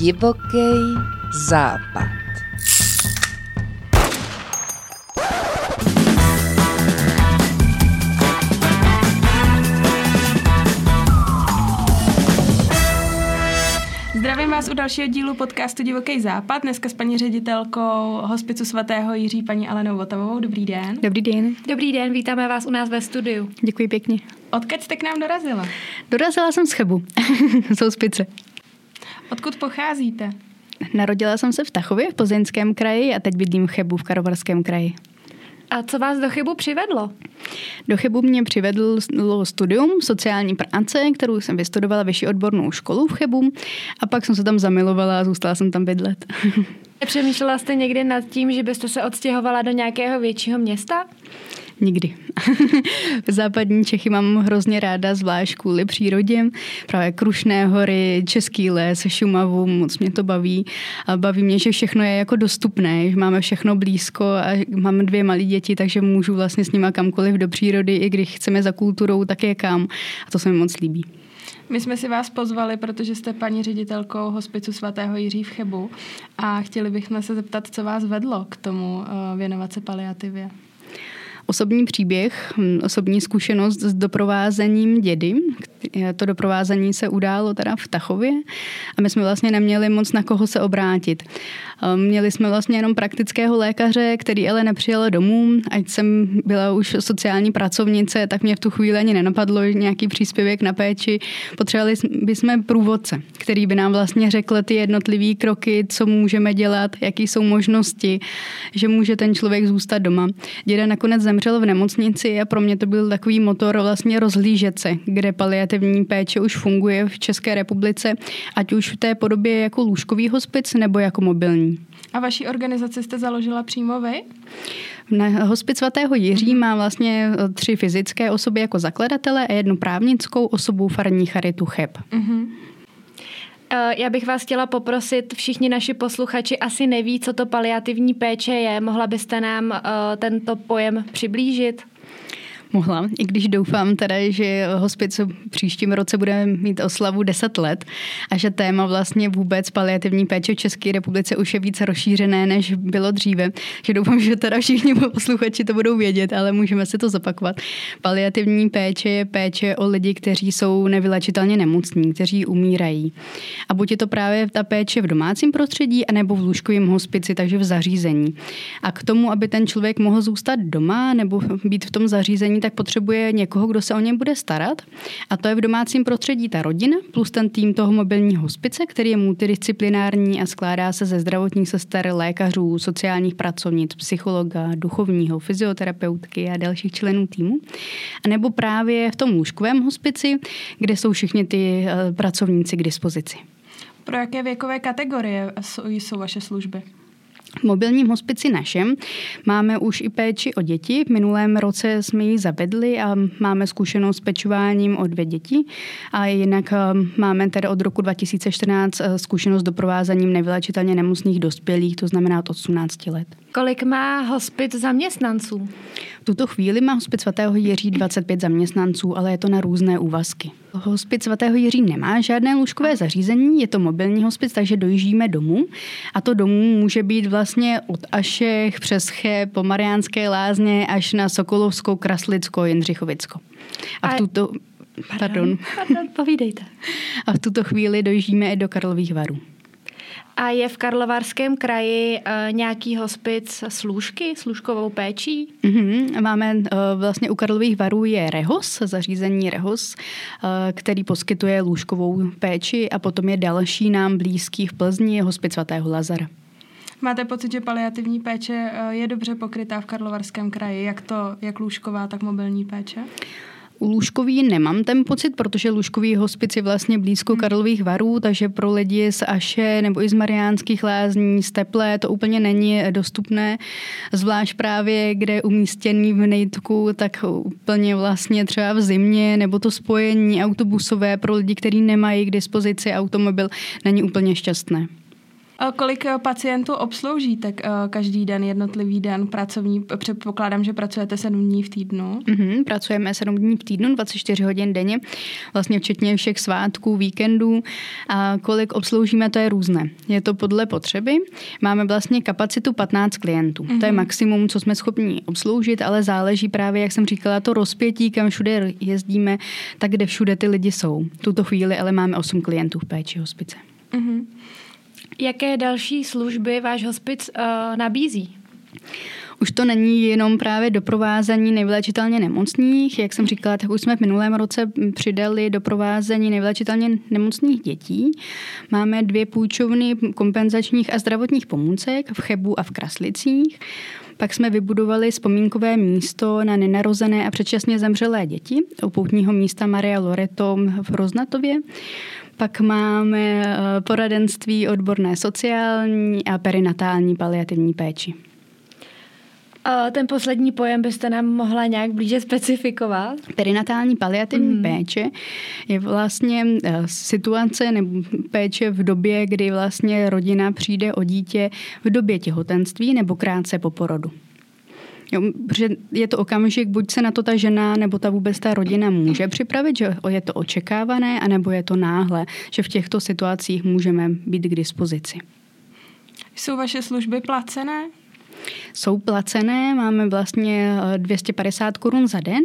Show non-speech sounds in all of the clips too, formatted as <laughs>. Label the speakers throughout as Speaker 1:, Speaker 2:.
Speaker 1: Divoký západ.
Speaker 2: Zdravím vás u dalšího dílu podcastu Divoký západ. Dneska s paní ředitelkou hospicu svatého Jiří, paní Alenou Votavovou. Dobrý den.
Speaker 3: Dobrý den.
Speaker 4: Dobrý den, vítáme vás u nás ve studiu.
Speaker 3: Děkuji pěkně.
Speaker 2: Odkud jste k nám dorazila?
Speaker 3: Dorazila jsem z Chebu, <laughs> z hospice.
Speaker 2: Odkud pocházíte?
Speaker 3: Narodila jsem se v Tachově v Plzeňském kraji a teď bydlím v Chebu v Karovarském kraji.
Speaker 4: A co vás do chybu přivedlo?
Speaker 3: Do Chebu mě přivedl studium sociální práce, kterou jsem vystudovala vyšší odbornou školu v Chebu a pak jsem se tam zamilovala a zůstala jsem tam bydlet. <laughs>
Speaker 4: Přemýšlela jste někdy nad tím, že byste se odstěhovala do nějakého většího města?
Speaker 3: Nikdy. <laughs> Západní Čechy mám hrozně ráda, zvlášť kvůli přírodě. Právě Krušné hory, Český les, Šumavu, moc mě to baví. A baví mě, že všechno je jako dostupné, že máme všechno blízko a mám dvě malé děti, takže můžu vlastně s nima kamkoliv do přírody, i když chceme za kulturou, tak je kam. A to se mi moc líbí.
Speaker 2: My jsme si vás pozvali, protože jste paní ředitelkou hospicu svatého Jiří v Chebu a chtěli bychom se zeptat, co vás vedlo k tomu eh, věnovat se paliativě
Speaker 3: osobní příběh, hm, osobní zkušenost s doprovázením dědy. To doprovázení se událo teda v Tachově a my jsme vlastně neměli moc na koho se obrátit. Hm, měli jsme vlastně jenom praktického lékaře, který ale nepřijel domů. Ať jsem byla už sociální pracovnice, tak mě v tu chvíli ani nenapadlo nějaký příspěvek na péči. Potřebovali bychom průvodce, který by nám vlastně řekl ty jednotlivé kroky, co můžeme dělat, jaký jsou možnosti, že může ten člověk zůstat doma. Děda nakonec zemřel zemřel v nemocnici a pro mě to byl takový motor vlastně rozhlížet se, kde paliativní péče už funguje v České republice, ať už v té podobě jako lůžkový hospic nebo jako mobilní.
Speaker 2: A vaší organizaci jste založila přímo vy?
Speaker 3: Na hospic svatého Jiří má vlastně tři fyzické osoby jako zakladatele a jednu právnickou osobu farní charitu Cheb. Uh-huh.
Speaker 4: Já bych vás chtěla poprosit, všichni naši posluchači asi neví, co to paliativní péče je. Mohla byste nám uh, tento pojem přiblížit?
Speaker 3: Mohla, i když doufám teda, že hospic v příštím roce bude mít oslavu 10 let a že téma vlastně vůbec paliativní péče v České republice už je více rozšířené, než bylo dříve. Že doufám, že teda všichni posluchači to budou vědět, ale můžeme si to zopakovat. Paliativní péče je péče o lidi, kteří jsou nevylečitelně nemocní, kteří umírají. A buď je to právě ta péče v domácím prostředí, anebo v lůžkovém hospici, takže v zařízení. A k tomu, aby ten člověk mohl zůstat doma nebo být v tom zařízení, tak potřebuje někoho, kdo se o něj bude starat. A to je v domácím prostředí ta rodina plus ten tým toho mobilního hospice, který je multidisciplinární a skládá se ze zdravotních sester, lékařů, sociálních pracovnic, psychologa, duchovního, fyzioterapeutky a dalších členů týmu. A nebo právě v tom lůžkovém hospici, kde jsou všichni ty eh, pracovníci k dispozici.
Speaker 2: Pro jaké věkové kategorie jsou vaše služby?
Speaker 3: V mobilním hospici našem máme už i péči o děti. V minulém roce jsme ji zavedli a máme zkušenost s pečováním o dvě děti. A jinak eh, máme tedy od roku 2014 eh, zkušenost s doprovázením nevylečitelně nemocných dospělých, to znamená od 18 let.
Speaker 4: Kolik má hospic zaměstnanců?
Speaker 3: V tuto chvíli má hospic svatého Jiří 25 zaměstnanců, ale je to na různé úvazky. Hospic svatého Jiří nemá žádné lůžkové zařízení, je to mobilní hospic, takže dojíždíme domů. A to domů může být vlastně od Ašech přes Che po Mariánské lázně až na Sokolovskou, Kraslickou, Jindřichovicko. A v tuto...
Speaker 4: Pardon. Pardon, pardon povídejte. <laughs>
Speaker 3: A v tuto chvíli dojíždíme i do Karlových varů.
Speaker 4: A je v Karlovarském kraji uh, nějaký hospic s lůžky, s lůžkovou péčí?
Speaker 3: Mm-hmm. Máme uh, vlastně u Karlových varů je Rehos, zařízení Rehos, uh, který poskytuje lůžkovou péči a potom je další nám blízký v Plzni, je hospic svatého Lazara.
Speaker 2: Máte pocit, že paliativní péče je dobře pokrytá v Karlovarském kraji, jak to, jak lůžková, tak mobilní péče?
Speaker 3: U lůžkový nemám ten pocit, protože lůžkový hospic je vlastně blízko hmm. Karlových varů, takže pro lidi z Aše nebo i z Mariánských lázní, z Teplé to úplně není dostupné. Zvlášť právě, kde je umístěný v Nejtku, tak úplně vlastně třeba v zimě nebo to spojení autobusové pro lidi, kteří nemají k dispozici automobil, není úplně šťastné.
Speaker 2: Kolik pacientů obsloužíte každý den, jednotlivý den pracovní? Předpokládám, že pracujete 7 dní v týdnu.
Speaker 3: Mm-hmm, pracujeme 7 dní v týdnu, 24 hodin denně, vlastně včetně všech svátků, víkendů. A kolik obsloužíme, to je různé. Je to podle potřeby. Máme vlastně kapacitu 15 klientů. Mm-hmm. To je mhm. maximum, co jsme schopni obsloužit, ale záleží právě, jak jsem říkala, to rozpětí, kam všude jezdíme, tak kde všude ty lidi jsou. V tuto chvíli ale máme 8 klientů v péči hospice. Mm-hmm.
Speaker 4: Jaké další služby váš hospic uh, nabízí?
Speaker 3: Už to není jenom právě doprovázení nejvléčitelně nemocných. Jak jsem říkala, tak už jsme v minulém roce přidali doprovázení nejvléčitelně nemocných dětí. Máme dvě půjčovny kompenzačních a zdravotních pomůcek v Chebu a v Kraslicích. Pak jsme vybudovali vzpomínkové místo na nenarozené a předčasně zemřelé děti u poutního místa Maria Loreto v Roznatově. Pak máme eh, poradenství odborné sociální a perinatální paliativní péči.
Speaker 4: Ten poslední pojem byste nám mohla nějak blíže specifikovat?
Speaker 3: Perinatální paliativní mm. péče je vlastně eh, situace nebo péče v době, kdy vlastně rodina přijde o dítě v době těhotenství nebo krátce po porodu. Jo, protože je to okamžik, buď se na to ta žena nebo ta vůbec ta rodina může připravit, že je to očekávané, anebo je to náhle, že v těchto situacích můžeme být k dispozici.
Speaker 2: Jsou vaše služby placené?
Speaker 3: Jsou placené, máme vlastně 250 eh, korun za den,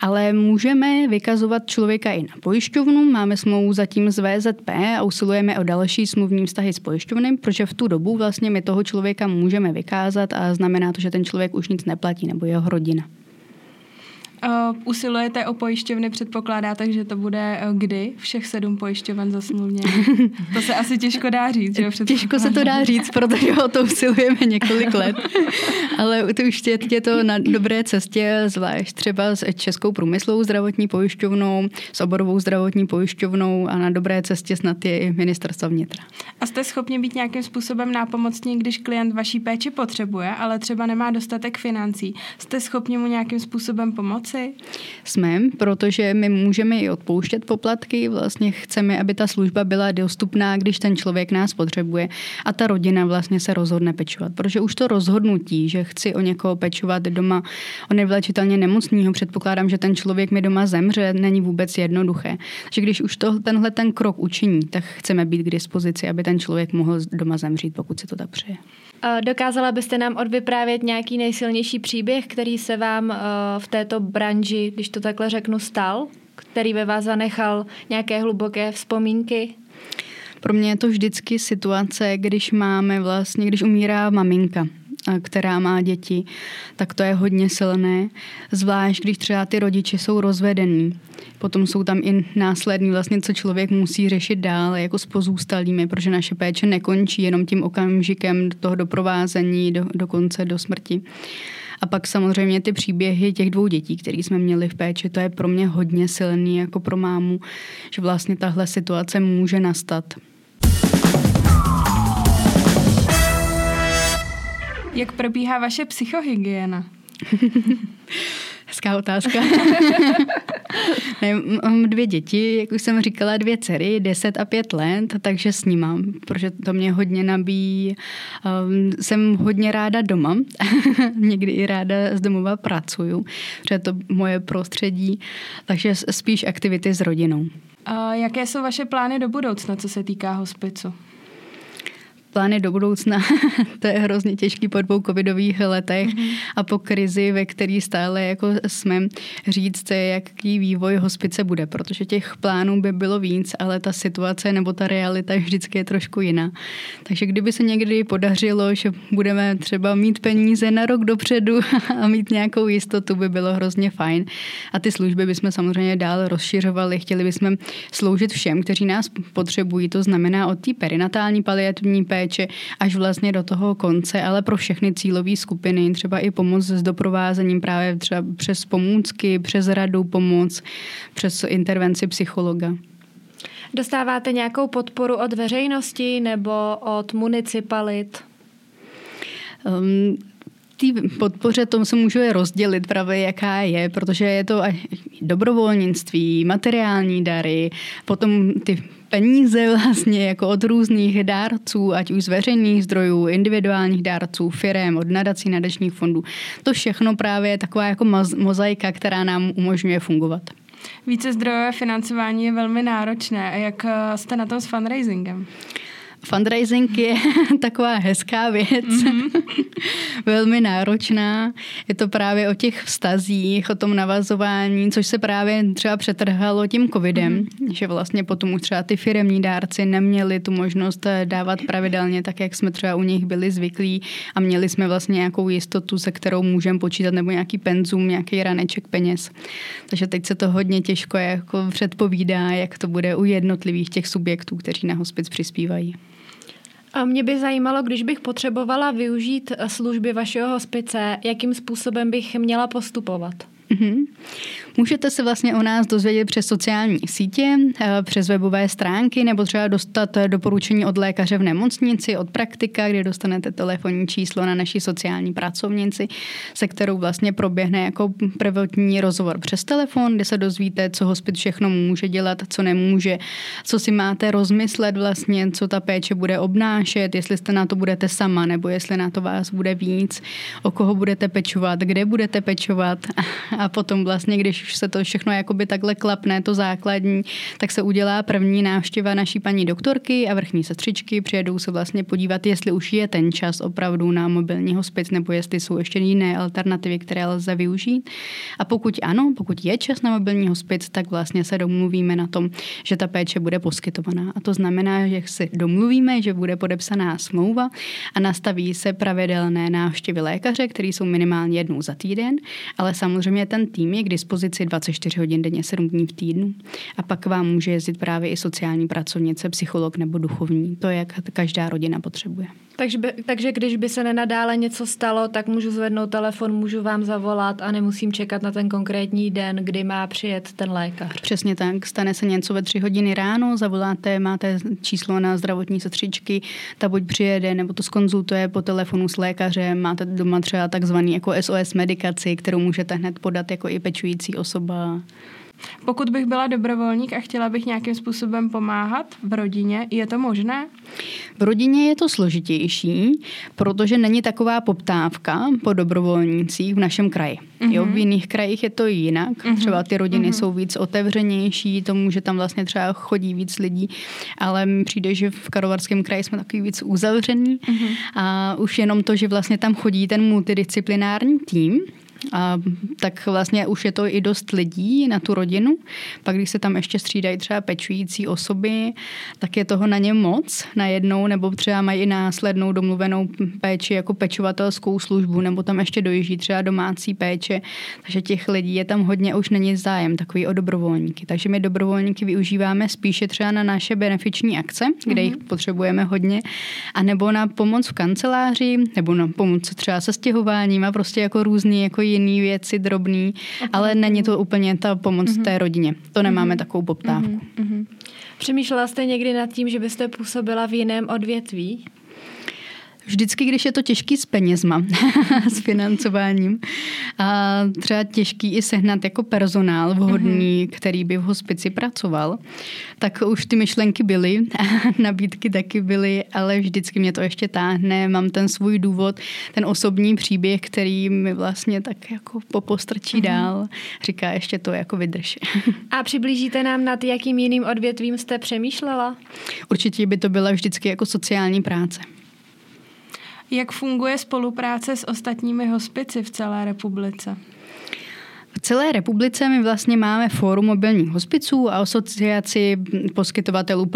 Speaker 3: ale můžeme vykazovat člověka i na pojišťovnu. Máme smlouvu zatím z VZP a usilujeme o další smluvní vztahy s pojišťovny, protože v tu dobu vlastně my toho člověka můžeme vykázat a znamená to, že ten člověk už nic neplatí nebo jeho rodina.
Speaker 2: Uh, usilujete o pojišťovny, předpokládáte, že to bude uh, kdy? Všech sedm pojišťoven zasmluvně? <laughs> to se asi těžko dá říct, že
Speaker 3: Těžko se to dá říct, protože o to usilujeme několik let. <laughs> Ale to už je, je to na dobré cestě, zvlášť třeba s Českou průmyslovou zdravotní pojišťovnou, s oborovou zdravotní pojišťovnou a na dobré cestě snad je i ministerstva vnitra.
Speaker 2: A jste schopni být nějakým způsobem nápomocní, když klient vaší péči potřebuje, ale třeba nemá dostatek financí. Jste schopni mu nějakým způsobem pomoci? Pomoci?
Speaker 3: Jsme, protože my můžeme i odpouštět poplatky, vlastně chceme, aby ta služba byla dostupná, když ten člověk nás potřebuje a ta rodina vlastně se rozhodne pečovat, protože už to rozhodnutí, že chci o někoho pečovat doma, o nevlečitelně nemocného, předpokládám, že ten člověk mi doma zemře, není vůbec jednoduché. Že když už to, tenhle ten krok učiní, tak chceme být k dispozici, aby ten člověk mohl doma zemřít, pokud si to tak přeje.
Speaker 4: Dokázala byste nám odvyprávět nějaký nejsilnější příběh, který se vám v této branži, když to takhle řeknu, stal? Který ve vás zanechal nějaké hluboké vzpomínky?
Speaker 3: Pro mě je to vždycky situace, když máme vlastně, když umírá maminka která má děti, tak to je hodně silné. Zvlášť, když třeba ty rodiče jsou rozvedení. Potom jsou tam i následní vlastně, co člověk musí řešit dál, jako s pozůstalými, protože naše péče nekončí jenom tím okamžikem toho doprovázení do, do konce, do smrti. A pak samozřejmě ty příběhy těch dvou dětí, které jsme měli v péči, to je pro mě hodně silný jako pro mámu, že vlastně tahle situace může nastat.
Speaker 2: Jak probíhá vaše psychohygiena? <laughs>
Speaker 3: Hezká otázka. <laughs> ne, mám dvě děti, jak už jsem říkala, dvě dcery, 10 a 5 let, takže s ním mám, protože to mě hodně nabíjí. Um, jsem hodně ráda doma, <laughs> někdy i ráda z domova pracuju, protože to moje prostředí, takže spíš aktivity s rodinou.
Speaker 2: A jaké jsou vaše plány do budoucna, co se týká hospicu?
Speaker 3: Plány do budoucna, <laughs> to je hrozně těžký po dvou covidových letech mm-hmm. a po krizi, ve který stále jako jsme říct, jaký vývoj hospice bude, protože těch plánů by bylo víc, ale ta situace nebo ta realita vždycky je trošku jiná. Takže kdyby se někdy podařilo, že budeme třeba mít peníze na rok dopředu <laughs> a mít nějakou jistotu, by bylo hrozně fajn. A ty služby bychom samozřejmě dál rozšiřovali, chtěli bychom sloužit všem, kteří nás potřebují, to znamená od té perinatální paliativní péče, péče až vlastně do toho konce, ale pro všechny cílové skupiny, třeba i pomoc s doprovázením právě třeba přes pomůcky, přes radu pomoc, přes intervenci psychologa.
Speaker 4: Dostáváte nějakou podporu od veřejnosti nebo od municipalit?
Speaker 3: Um, té podpoře tomu se můžu rozdělit právě, jaká je, protože je to dobrovolnictví, materiální dary, potom ty peníze vlastně jako od různých dárců, ať už z veřejných zdrojů, individuálních dárců, firem, od nadací, nadačních fondů. To všechno právě je taková jako mozaika, která nám umožňuje fungovat.
Speaker 2: Více zdrojové financování je velmi náročné. A jak eh, jste na tom s fundraisingem?
Speaker 3: Fundraising je <laughs> taková hezká věc, mm-hmm. <laughs> velmi náročná. Je to právě o těch vztazích, o tom navazování, což se právě třeba přetrhalo tím covidem, mm-hmm. že vlastně potom už třeba ty firemní dárci neměli tu možnost eh, dávat pravidelně, tak jak jsme třeba u nich byli zvyklí a měli jsme vlastně nějakou jistotu, se kterou můžeme počítat, nebo nějaký penzum, nějaký raneček peněz. Takže teď se to hodně těžko jako předpovídá, jak to bude u jednotlivých těch subjektů, kteří na hospic přispívají.
Speaker 4: A mě by zajímalo, když bych potřebovala využít služby vašeho hospice, jakým způsobem bych měla postupovat? Mm-hmm.
Speaker 3: Můžete se vlastně o nás dozvědět přes sociální sítě, eh, přes webové stránky nebo třeba dostat doporučení od lékaře v nemocnici, od praktika, kde dostanete telefonní číslo na naší sociální pracovnici, se kterou vlastně proběhne jako prvotní rozhovor přes telefon, kde se dozvíte, co hospic všechno může dělat, co nemůže, co si máte rozmyslet vlastně, co ta péče bude obnášet, jestli jste na to budete sama nebo jestli na to vás bude víc, o koho budete pečovat, kde budete pečovat <laughs> a potom vlastně, když už se to všechno jakoby takhle klapne, to základní, tak se udělá první návštěva naší paní doktorky a vrchní sestřičky. Přijedou se vlastně podívat, jestli už je ten čas opravdu na mobilní hospic, nebo jestli jsou ještě jiné alternativy, které lze využít. A pokud ano, pokud je čas na mobilní hospic, tak vlastně se domluvíme na tom, že ta péče bude poskytovaná. A to znamená, že si domluvíme, že bude podepsaná smlouva a nastaví se pravidelné návštěvy lékaře, které jsou minimálně jednou za týden, ale samozřejmě ten tým je k dispozici 24 hodin denně, 7 dní v týdnu. A pak vám může jezdit právě i sociální pracovnice, psycholog nebo duchovní. To, jak každá rodina potřebuje.
Speaker 4: Takže, by, takže když by se nenadále něco stalo, tak můžu zvednout telefon, můžu vám zavolat a nemusím čekat na ten konkrétní den, kdy má přijet ten lékař.
Speaker 3: Přesně tak. Stane se něco ve tři hodiny ráno, zavoláte, máte číslo na zdravotní sestřičky, ta buď přijede, nebo to skonzultuje po telefonu s lékařem, máte doma třeba takzvaný jako SOS medikaci, kterou můžete hned podat jako i pečující osoba.
Speaker 2: Pokud bych byla dobrovolník a chtěla bych nějakým způsobem pomáhat v rodině, je to možné?
Speaker 3: V rodině je to složitější, protože není taková poptávka po dobrovolnících v našem kraji. Mm-hmm. Jo, v mhm. jiných krajích je to jinak. Mm-hmm. Třeba ty rodiny mm-hmm. jsou víc otevřenější, tomu, že tam vlastně třeba chodí víc lidí, ale mi přijde, že v Karovarském kraji jsme takový víc uzavřený mm-hmm. a už jenom to, že vlastně tam chodí ten multidisciplinární tým, a tak vlastně už je to i dost lidí na tu rodinu. Pak když se tam ještě střídají třeba pečující osoby, tak je toho na ně moc najednou, nebo třeba mají i následnou domluvenou péči jako pečovatelskou službu, nebo tam ještě dojíždí třeba domácí péče. Takže těch lidí je tam hodně, už není zájem takový o dobrovolníky. Takže my dobrovolníky využíváme spíše třeba na naše benefiční akce, kde mm-hmm. jich potřebujeme hodně, a nebo na pomoc v kanceláři, nebo na pomoc třeba se stěhováním a prostě jako různý jako jiný věci, drobný, okay. ale není to úplně ta pomoc mm-hmm. té rodině. To nemáme mm-hmm. takovou poptávku. Mm-hmm.
Speaker 4: Přemýšlela jste někdy nad tím, že byste působila v jiném odvětví?
Speaker 3: Vždycky, když je to těžký s penězma, <laughs> s financováním, a třeba těžký i sehnat jako personál vhodný, mm-hmm. který by v hospici pracoval, tak už ty myšlenky byly, <laughs> nabídky taky byly, ale vždycky mě to ještě táhne, mám ten svůj důvod, ten osobní příběh, který mi vlastně tak jako popostrčí mm-hmm. dál, říká ještě to jako vydrž. <laughs>
Speaker 4: A přiblížíte nám nad jakým jiným odvětvím jste přemýšlela?
Speaker 3: Určitě by to byla vždycky jako sociální práce.
Speaker 2: Jak funguje spolupráce s ostatními hospici v celé republice?
Speaker 3: V celé republice my vlastně máme Fórum mobilních hospiců a asociaci poskytovatelů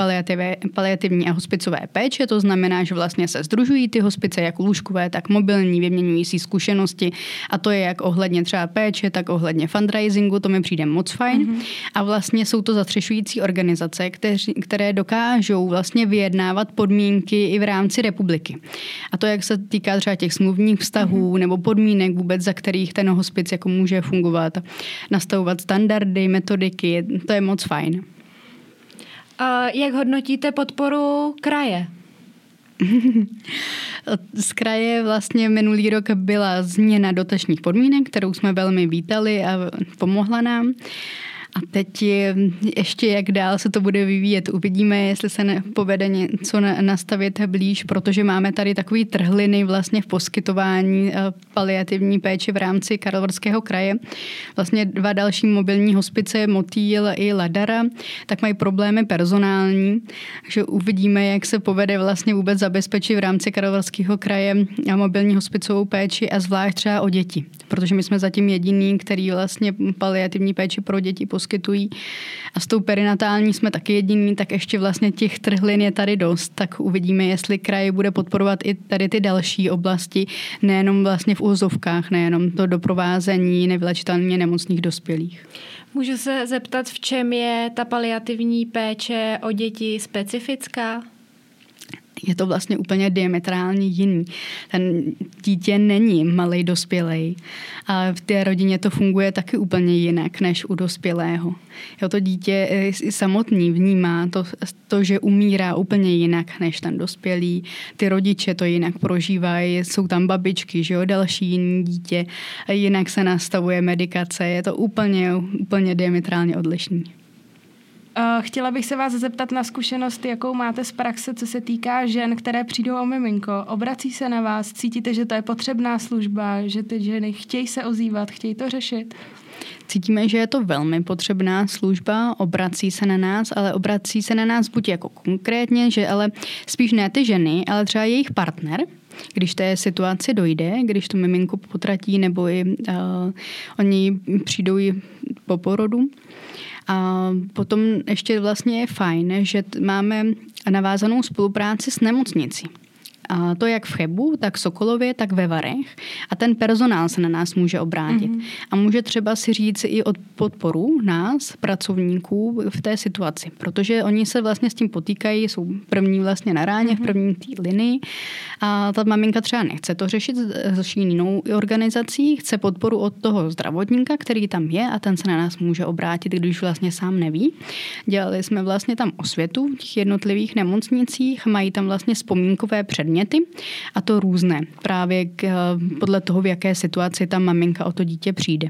Speaker 3: paliativní a hospicové péče. To znamená, že vlastně se združují ty hospice, jak lůžkové, tak mobilní, vyměňují si zkušenosti a to je jak ohledně třeba péče, tak ohledně fundraisingu, to mi přijde moc fajn. Mm-hmm. A vlastně jsou to zatřešující organizace, kteři, které dokážou vlastně vyjednávat podmínky i v rámci republiky. A to, jak se týká třeba těch smluvních vztahů mm-hmm. nebo podmínek vůbec, za kterých ten hospic jako může fungovat fungovat, nastavovat standardy, metodiky, to je moc fajn.
Speaker 4: A jak hodnotíte podporu kraje? <laughs>
Speaker 3: z kraje vlastně minulý rok byla změna dotačních podmínek, kterou jsme velmi vítali a pomohla nám. A teď ještě jak dál se to bude vyvíjet. Uvidíme, jestli se povede něco nastavit blíž, protože máme tady takový trhliny vlastně v poskytování eh, paliativní péče v rámci Karlovarského kraje. Vlastně dva další mobilní hospice, Motýl i Ladara, tak mají problémy personální, takže uvidíme, jak se povede vlastně vůbec zabezpečit v rámci Karlovarského kraje mobilní hospicovou péči a zvlášť třeba o děti, protože my jsme zatím jediný, který vlastně paliativní péči pro děti poskytují. A s tou perinatální jsme taky jediní, tak ještě vlastně těch trhlin je tady dost. Tak uvidíme, jestli kraj bude podporovat i tady ty další oblasti, nejenom vlastně v úzovkách, nejenom to doprovázení nevylečitelně nemocných dospělých.
Speaker 4: Můžu se zeptat, v čem je ta paliativní péče o děti specifická?
Speaker 3: Je to vlastně úplně diametrálně jiný. Ten dítě není malý dospělej a v té rodině to funguje taky úplně jinak než u dospělého. Jo, to dítě eh, samotný vnímá to, to, že umírá úplně jinak než ten dospělý. Ty rodiče to jinak prožívají, jsou tam babičky, že jo, další jiný dítě, jinak se nastavuje medikace, je to úplně, úplně diametrálně odlišný.
Speaker 2: Eh, chtěla bych se vás zeptat na zkušenost, jakou máte z praxe, co se týká žen, které přijdou o miminko. Obrací se na vás, cítíte, že to je potřebná služba, že ty ženy chtějí se ozývat, chtějí to řešit?
Speaker 3: Cítíme, že je to velmi potřebná služba, obrací se na nás, ale obrací se na nás buď jako konkrétně, že ale spíš ne ty ženy, ale třeba jejich partner, když té situaci dojde, když to miminko potratí nebo i uh, oni přijdou po porodu, a potom ještě vlastně je fajn, že máme navázanou spolupráci s nemocnicí. A to jak v Chebu, tak v Sokolově, tak ve Varech. A ten personál se na nás může obrátit. Mm-hmm. A může třeba si říct i od podporu nás, pracovníků, v té situaci. Protože oni se vlastně s tím potýkají, jsou první vlastně na ráně, mm-hmm. v mhm. první té linii. A ta maminka třeba nechce to řešit s jinou organizací, chce podporu od toho zdravotníka, který tam je a ten se na nás může obrátit, když vlastně sám neví. Dělali jsme vlastně tam osvětu v těch jednotlivých nemocnicích, mají tam vlastně vzpomínkové předměty podněty a to různé, právě k, eh, podle toho, v jaké situaci ta maminka o to dítě přijde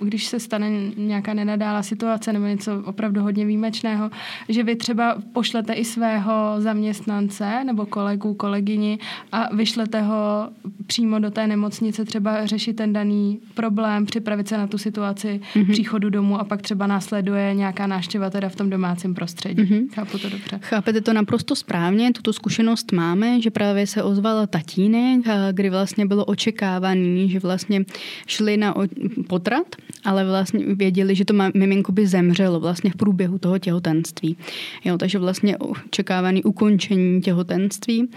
Speaker 2: když se stane nějaká nenadála situace nebo něco opravdu hodně výjimečného, že vy třeba pošlete i svého zaměstnance nebo kolegu, kolegyni a vyšlete ho přímo do té nemocnice třeba řešit ten daný problém, připravit se na tu situaci mm-hmm. příchodu domů a pak třeba následuje nějaká návštěva teda v tom domácím prostředí. Mm-hmm. Chápu to dobře.
Speaker 3: Chápete to naprosto správně, tuto zkušenost máme, že právě se ozval tatínek, kdy vlastně bylo očekávaný, že vlastně šli na potrat ale vlastně věděli, že to miminko by zemřelo vlastně v průběhu toho těhotenství. Jo, takže vlastně očekávaný ukončení těhotenství.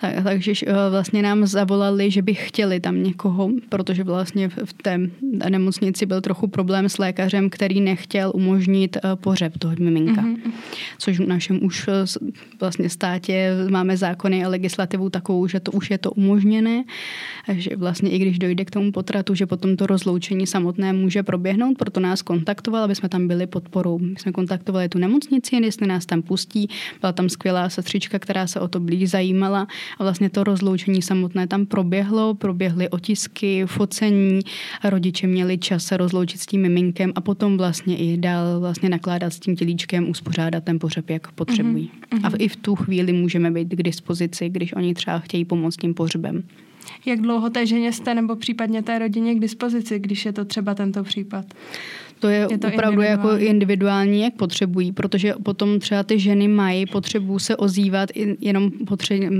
Speaker 3: Tak, takže eh, vlastně nám zavolali, že by chtěli tam někoho, protože vlastně v té nemocnici byl trochu problém s lékařem, který nechtěl umožnit eh, pořeb toho miminka. Mm-hmm. Což v našem už eh, vlastně státě máme zákony a legislativu takovou, že to už je to umožněné, že vlastně i když dojde k tomu potratu, že potom to rozloučení samotné může proběhnout, proto nás kontaktoval, aby jsme tam byli podporou. My jsme kontaktovali tu nemocnici, jestli nás tam pustí. Byla tam skvělá sestřička, která se o to blíž zajímala a vlastně to rozloučení samotné tam proběhlo, proběhly otisky, focení, rodiče měli čas se rozloučit s tím miminkem a potom vlastně i dál vlastně nakládat s tím tělíčkem, uspořádat ten pohřeb, jak potřebují. Mm-hmm. A i v tu chvíli můžeme být k dispozici, když oni třeba chtějí pomoct tím pohřebem
Speaker 2: jak dlouho té ženě jste nebo případně té rodině k dispozici, když je to třeba tento případ?
Speaker 3: To je, je to opravdu jako individuální. jako individuální, jak potřebují, protože potom třeba ty ženy mají potřebu se ozývat jenom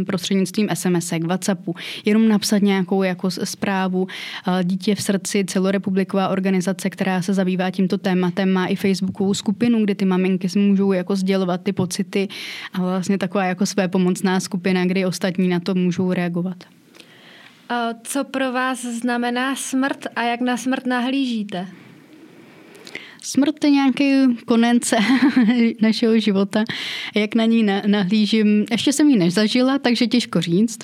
Speaker 3: prostřednictvím SMS, WhatsAppu, jenom napsat nějakou jako zprávu. Dítě v srdci, celorepubliková organizace, která se zabývá tímto tématem, má i Facebookovou skupinu, kde ty maminky si můžou jako sdělovat ty pocity a vlastně taková jako své pomocná skupina, kdy ostatní na to můžou reagovat.
Speaker 4: Co pro vás znamená smrt a jak na smrt nahlížíte?
Speaker 3: Smrt je nějaký konec <laughs> našeho života. Jak na ní nahlížím, ještě jsem ji nezažila, takže těžko říct.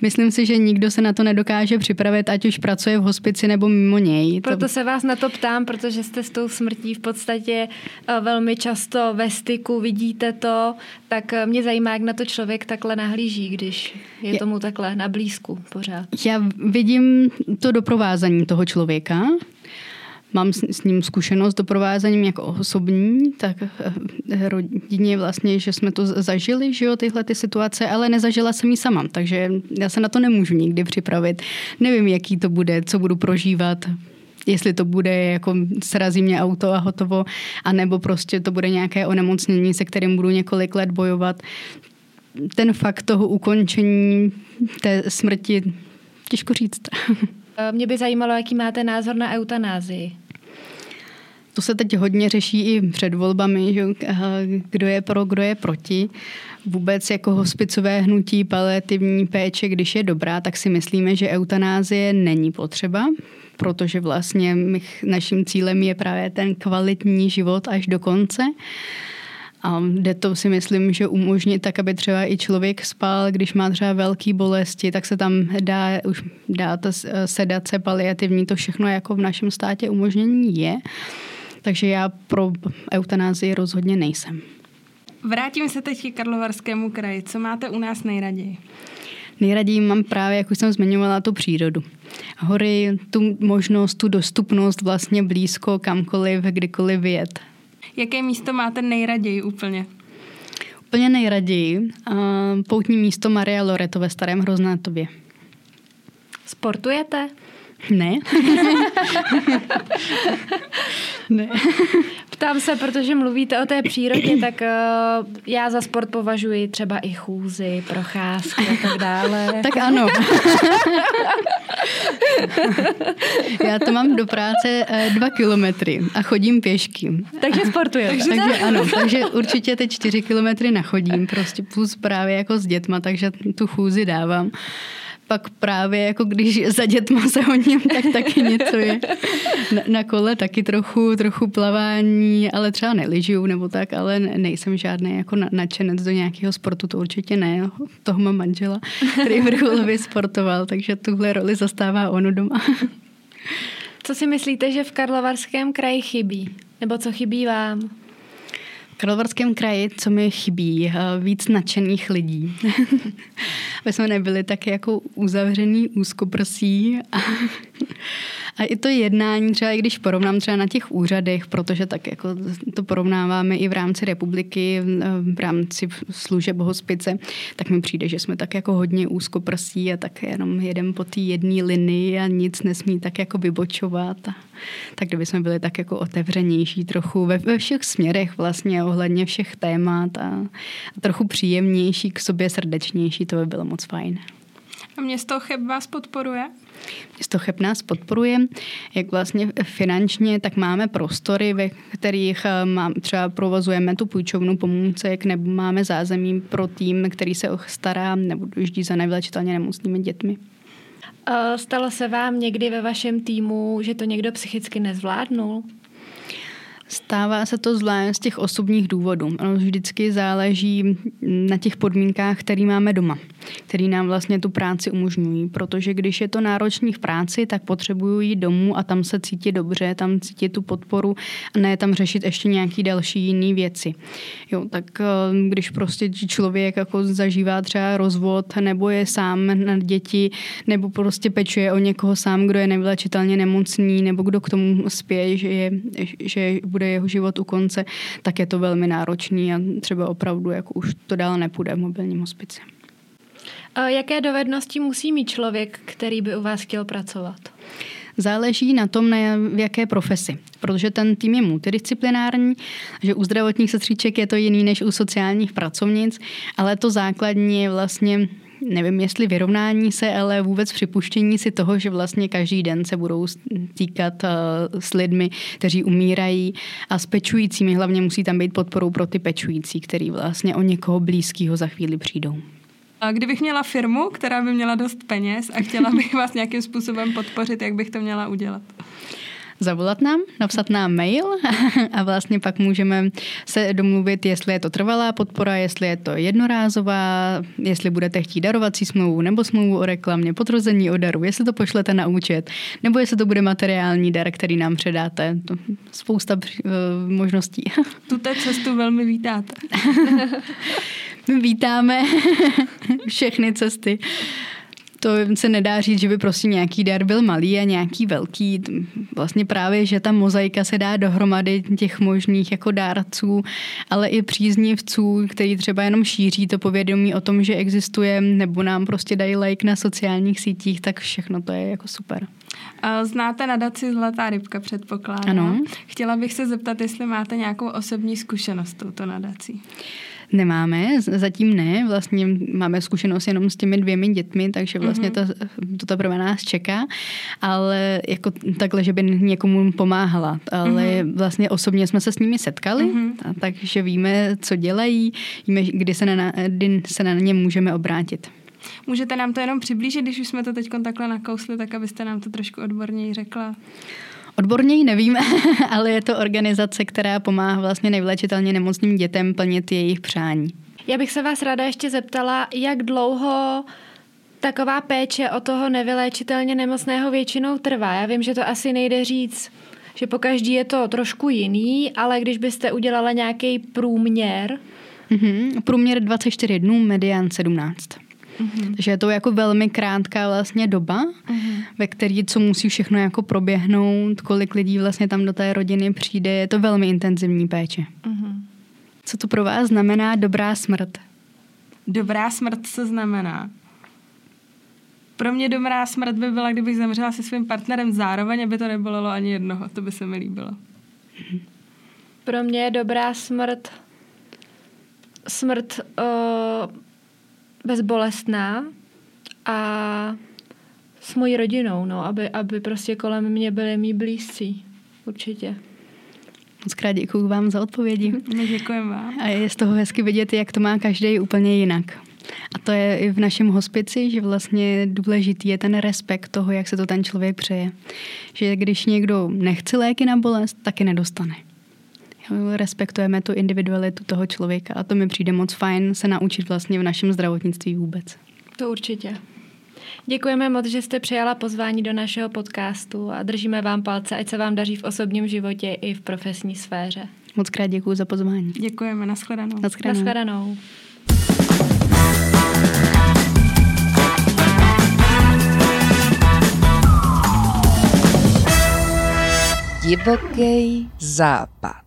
Speaker 3: Myslím si, že nikdo se na to nedokáže připravit, ať už pracuje v hospici nebo mimo něj.
Speaker 4: Proto se vás na to ptám, protože jste s tou smrtí v podstatě eh, velmi často ve styku, vidíte to, tak eh, mě zajímá, jak na to člověk takhle nahlíží, když je tomu takhle na blízku pořád.
Speaker 3: Já vidím to doprovázení toho člověka, mám s, s ním zkušenost doprovázením jako osobní, tak eh, rodině vlastně, že jsme to zažili, že jo, tyhle ty situace, ale nezažila jsem ji sama, takže já se na to nemůžu nikdy připravit. Nevím, jaký to bude, co budu prožívat, jestli to bude jako srazí mě auto a hotovo, anebo prostě to bude nějaké onemocnění, se kterým budu několik let bojovat. Ten fakt toho ukončení té smrti, těžko říct. <laughs>
Speaker 4: Eh, mě by zajímalo, jaký máte názor na eutanázii.
Speaker 3: To se teď hodně řeší i před volbami, že eh, kdo je pro, kdo je proti. Vůbec jako hospicové hnutí paliativní péče, když je dobrá, tak si myslíme, že eutanázie není potřeba, protože vlastně naším cílem je právě ten kvalitní život až do konce. A jde to si myslím, že umožnit tak, aby třeba i člověk spal, když má třeba velké bolesti, tak se tam dá, už dá ta sedace paliativní, to všechno jako v našem státě umožnění je. Takže já pro eutanázii rozhodně nejsem.
Speaker 2: Vrátím se teď k Karlovarskému kraji. Co máte u nás nejraději?
Speaker 3: Nejraději mám právě, jak už jsem zmiňovala, tu přírodu. Hory, tu možnost, tu dostupnost vlastně blízko kamkoliv, kdykoliv vyjet.
Speaker 2: Jaké místo máte nejraději úplně?
Speaker 3: Úplně nejraději. Uh, poutní místo Maria Loreto ve Starém Hroznátově.
Speaker 4: Sportujete?
Speaker 3: Ne. <laughs>
Speaker 4: ne. Ptám se, protože mluvíte o té přírodě, tak uh, já za sport považuji třeba i chůzy, procházky a tak dále. <laughs>
Speaker 3: tak ano. <laughs> já to mám do práce uh, dva kilometry a chodím pěšky.
Speaker 4: Takže sportuje.
Speaker 3: takže, takže ano, takže určitě ty čtyři kilometry nachodím, prostě plus právě jako s dětma, takže tu chůzi dávám pak právě jako když za dětma se hodím, tak taky něco je. Na, na kole taky trochu, trochu plavání, ale třeba neližu nebo tak, ale nejsem žádný jako nadšenec do nějakého sportu, to určitě ne. Toho mám manžela, který vrcholově sportoval, takže tuhle roli zastává ono doma.
Speaker 4: Co si myslíte, že v Karlovarském kraji chybí? Nebo co chybí vám?
Speaker 3: Karlovarském kraji, co mi chybí, eh, víc nadšených lidí. <laughs> Aby jsme nebyli tak jako uzavřený úzkoprsí a i to jednání, třeba i když porovnám třeba na těch úřadech, protože tak jako to porovnáváme i v rámci republiky, v rámci služeb hospice, tak mi přijde, že jsme tak jako hodně úzkoprsí a tak jenom jedem po té jedné linii a nic nesmí tak jako vybočovat. Tak kdyby jsme byli tak jako otevřenější trochu ve, ve všech směrech vlastně ohledně všech témat a, a trochu příjemnější k sobě, srdečnější, to by bylo moc fajn.
Speaker 2: A město Cheb vás podporuje?
Speaker 3: Město Cheb nás podporuje, jak vlastně finančně, tak máme prostory, ve kterých eh, mám, třeba provozujeme tu půjčovnu pomůcek nebo máme zázemí pro tým, který se stará nebo dojíždí za nevylečitelně nemocnými dětmi.
Speaker 4: Eh, stalo se vám někdy ve vašem týmu, že to někdo psychicky nezvládnul?
Speaker 3: Stává se to zvlášť z těch osobních důvodů. Ono vždycky záleží na těch podmínkách, které máme doma, které nám vlastně tu práci umožňují. Protože když je to náročný v práci, tak potřebuju jít domů a tam se cítit dobře, tam cítit tu podporu a ne tam řešit ještě nějaké další jiné věci. Jo, tak eh, když prostě člověk jako zažívá třeba rozvod nebo je sám na děti nebo prostě pečuje o někoho sám, kdo je nevylečitelně nemocný nebo kdo k tomu spěje, že, je, že bude bude jeho život u konce, tak je to velmi náročný a třeba opravdu jako už to dál nepůjde v mobilním hospici.
Speaker 4: Jaké dovednosti musí mít člověk, který by u vás chtěl pracovat?
Speaker 3: Záleží na tom, na v jaké profesi, protože ten tým je multidisciplinární, že u zdravotních sestříček je to jiný než u sociálních pracovnic, ale to základní je vlastně nevím, jestli vyrovnání se, ale vůbec připuštění si toho, že vlastně každý den se budou týkat uh, s lidmi, kteří umírají a s pečujícími. Hlavně musí tam být podporou pro ty pečující, který vlastně o někoho blízkého za chvíli přijdou.
Speaker 2: A kdybych měla firmu, která by měla dost peněz a chtěla bych <laughs> vás nějakým způsobem podpořit, jak bych to měla udělat?
Speaker 3: zavolat nám, napsat nám mail <laughs> a vlastně pak můžeme se domluvit, jestli je to trvalá podpora, jestli je to jednorázová, jestli budete chtít darovací smlouvu nebo smlouvu o reklamě, potvrzení o daru, jestli to pošlete na účet, nebo jestli to bude materiální dar, který nám předáte. To spousta uh, možností. <laughs>
Speaker 2: Tuto cestu velmi vítáte.
Speaker 3: Vítáme <laughs> všechny cesty to se nedá říct, že by prostě nějaký dar byl malý a nějaký velký. Vlastně právě, že ta mozaika se dá dohromady těch možných jako dárců, ale i příznivců, který třeba jenom šíří to povědomí o tom, že existuje, nebo nám prostě dají like na sociálních sítích, tak všechno to je jako super.
Speaker 2: Znáte nadaci Zlatá rybka, předpokládám.
Speaker 3: Ano.
Speaker 2: Chtěla bych se zeptat, jestli máte nějakou osobní zkušenost s touto nadací.
Speaker 3: Nemáme, zatím ne. Vlastně máme zkušenost jenom s těmi dvěmi dětmi, takže vlastně mm-hmm. to, to teprve nás čeká. Ale jako takhle, že by někomu pomáhala. Ale mm-hmm. vlastně osobně jsme se s nimi setkali, mm-hmm. a, takže víme, co dělají, víme, kdy se na, kdy se na ně můžeme obrátit.
Speaker 2: Můžete nám to jenom přiblížit, když už jsme to teď takhle nakousli, tak abyste nám to trošku odborněji řekla?
Speaker 3: Odborněji nevím, <laughs> ale je to organizace, která pomáhá vlastně nejvléčitelně nemocným dětem plnit jejich přání.
Speaker 4: Já bych se vás ráda ještě zeptala, jak dlouho taková péče o toho nevyléčitelně nemocného většinou trvá. Já vím, že to asi nejde říct, že po každý je to trošku jiný, ale když byste udělala nějaký průměr.
Speaker 3: Mm-hmm. Průměr 24 dnů, medián 17. Mm-hmm. Takže je to jako velmi krátká vlastně doba, mm-hmm. ve které co musí všechno jako proběhnout, kolik lidí vlastně tam do té rodiny přijde, je to velmi intenzivní péče. Mm-hmm. Co to pro vás znamená dobrá smrt?
Speaker 2: Dobrá smrt se znamená. Pro mě dobrá smrt by byla, kdybych zemřela se svým partnerem zároveň, aby to nebolelo ani jednoho. To by se mi líbilo.
Speaker 4: Pro mě je dobrá smrt smrt uh, bezbolestná a s mojí rodinou, no, aby, aby prostě kolem mě byli mý blízcí. Určitě.
Speaker 3: Moc krát děkuji vám za odpovědi. <laughs>
Speaker 2: Děkujeme vám.
Speaker 3: A je z toho hezky vidět, jak to má každý úplně jinak. A to je i v našem hospici, že vlastně důležitý je ten respekt toho, jak se to ten člověk přeje. Že když někdo nechce léky na bolest, taky nedostane respektujeme tu individualitu toho člověka a to mi přijde moc fajn se naučit vlastně v našem zdravotnictví vůbec.
Speaker 4: To určitě. Děkujeme moc, že jste přijala pozvání do našeho podcastu a držíme vám palce, ať se vám daří v osobním životě i v profesní sféře.
Speaker 3: Moc krát děkuji za pozvání.
Speaker 2: Děkujeme, nashledanou.
Speaker 3: Nashledanou.
Speaker 4: nashledanou.
Speaker 1: Divoký západ.